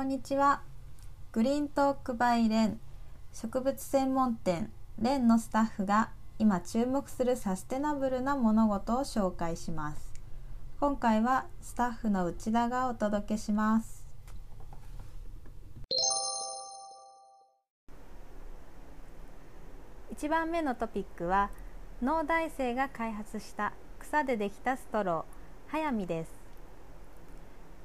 こんにちは。グリーントークバイレン。植物専門店。レンのスタッフが今注目するサステナブルな物事を紹介します。今回はスタッフの内田がお届けします。1番目のトピックは農大生が開発した草でできたストロー。早見です。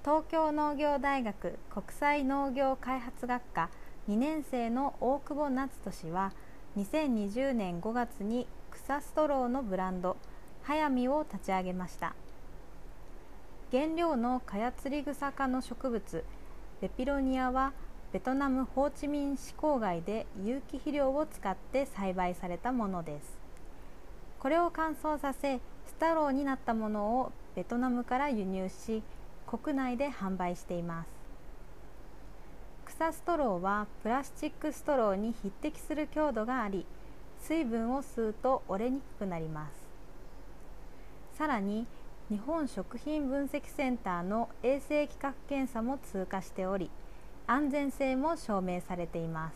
東京農業大学国際農業開発学科2年生の大久保夏人氏は2020年5月に草ストローのブランド早見を立ち上げました。原料のカヤツリ草科の植物ベピロニアはベトナムホーチミン市郊外で有機肥料を使って栽培されたものです。これを乾燥させスタローになったものをベトナムから輸入し国内で販売しています。草ストローはプラスチックストローに匹敵する強度があり水分を吸うと折れにくくなります。さらに日本食品分析センターの衛生規格検査も通過しており安全性も証明されています。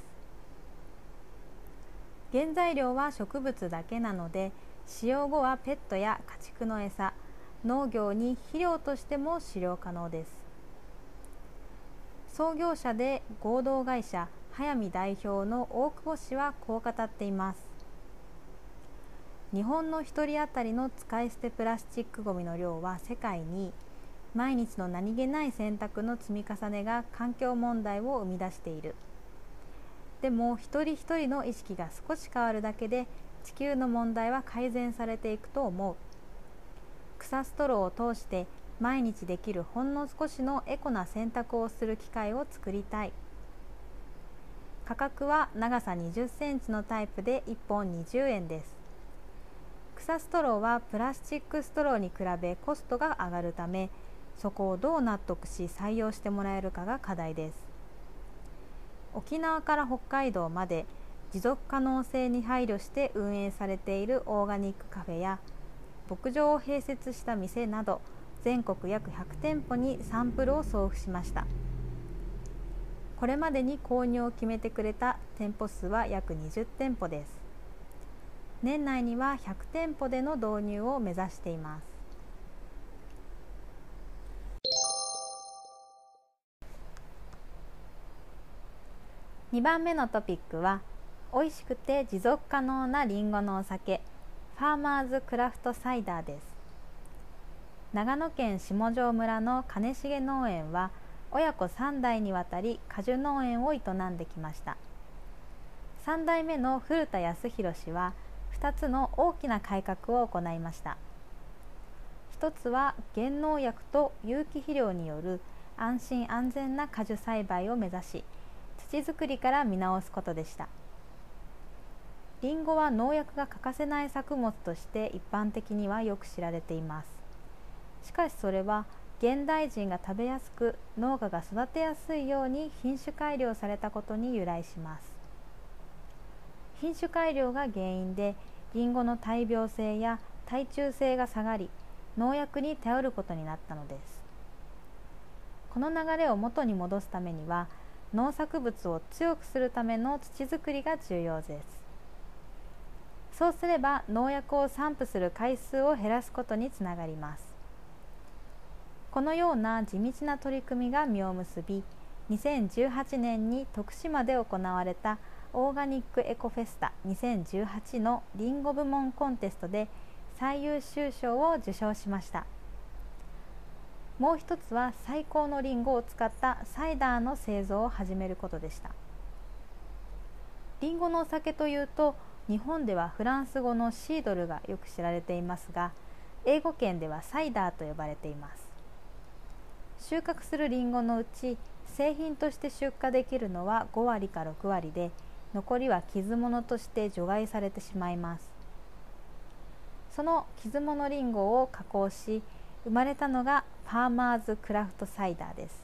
原材料は植物だけなので使用後はペットや家畜の餌農業に肥料としても使用可能です。創業者で合同会社早見代表の大久保氏はこう語っています。日本の1人当たりの使い捨てプラスチックごみの量は世界に毎日の何気ない選択の積み重ねが環境問題を生み出している。でも一人一人の意識が少し変わるだけで地球の問題は改善されていくと思う。草ストローを通して毎日できるほんの少しのエコな選択をする機会を作りたい。価格は長さ20センチのタイプで1本20円です。草ストローはプラスチックストローに比べコストが上がるためそこをどう納得し採用してもらえるかが課題です。沖縄から北海道まで持続可能性に配慮して運営されているオーガニックカフェや牧場を併設した店など全国約100店舗にサンプルを送付しました。これまでに購入を決めてくれた店舗数は約20店舗です。年内には100店舗での導入を目指しています。2番目のトピックは美味しくて持続可能なりんごのお酒。ファーマーズクラフトサイダーです。長野県下條村の金重農園は親子3代にわたり果樹農園を営んできました。3代目の古田康弘氏は2つの大きな改革を行いました。1つは原農薬と有機肥料による安心安全な果樹栽培を目指し土作りから見直すことでした。りんごは農薬が欠かせない作物として一般的にはよく知られています。しかしそれは現代人が食べやすく農家が育てやすいように品種改良されたことに由来します。品種改良が原因でりんごの大病性や耐虫性が下がり農薬に頼ることになったのです。この流れを元に戻すためには農作物を強くするための土作りが重要です。そうすれば農薬を散布する回数を減らすことにつながります。このような地道な取り組みが実を結び2018年に徳島で行われたオーガニックエコフェスタ2018のりんご部門コンテストで最優秀賞を受賞しました。もう一つは最高のりんごを使ったサイダーの製造を始めることでした。りんごのお酒というと日本ではフランス語のシードルがよく知られていますが英語圏ではサイダーと呼ばれています。収穫するりんごのうち製品として出荷できるのは5割か6割で残りは傷物として除外されてしまいます。その傷物りんごを加工し生まれたのがファーマーズクラフトサイダーです。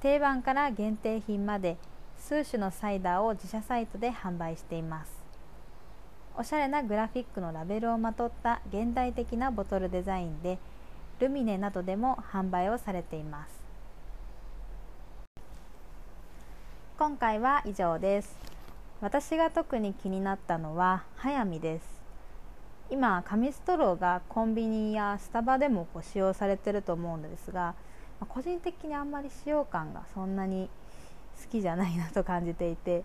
定番から限定品まで数種のサイダーを自社サイトで販売しています。おしゃれなグラフィックのラベルをまとった現代的なボトルデザインでルミネなどでも販売をされています。今回は以上です。私が特に気になったのは速水です。今紙ストローがコンビニやスタバでもこう使用されてると思うんですが個人的にあんまり使用感がそんなに好きじゃないなと感じていてやっ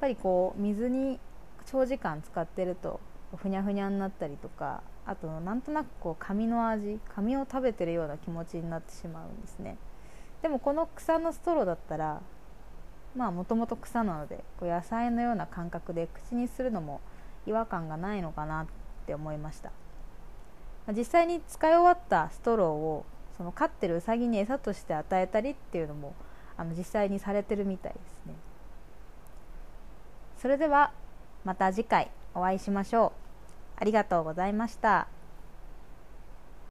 ぱりこう水に長時間使ってるとふにゃふにゃになったりとかあとなんとなくこう紙の味紙を食べてるような気持ちになってしまうんですね。でもこの草のストローだったらまあもともと草なのでこう野菜のような感覚で口にするのも違和感がないのかなって思いました。実際に使い終わったストローをその飼ってるウサギに餌として与えたりっていうのもあの実際にされてるみたいですね。それではまた次回お会いしましょうありがとうございました。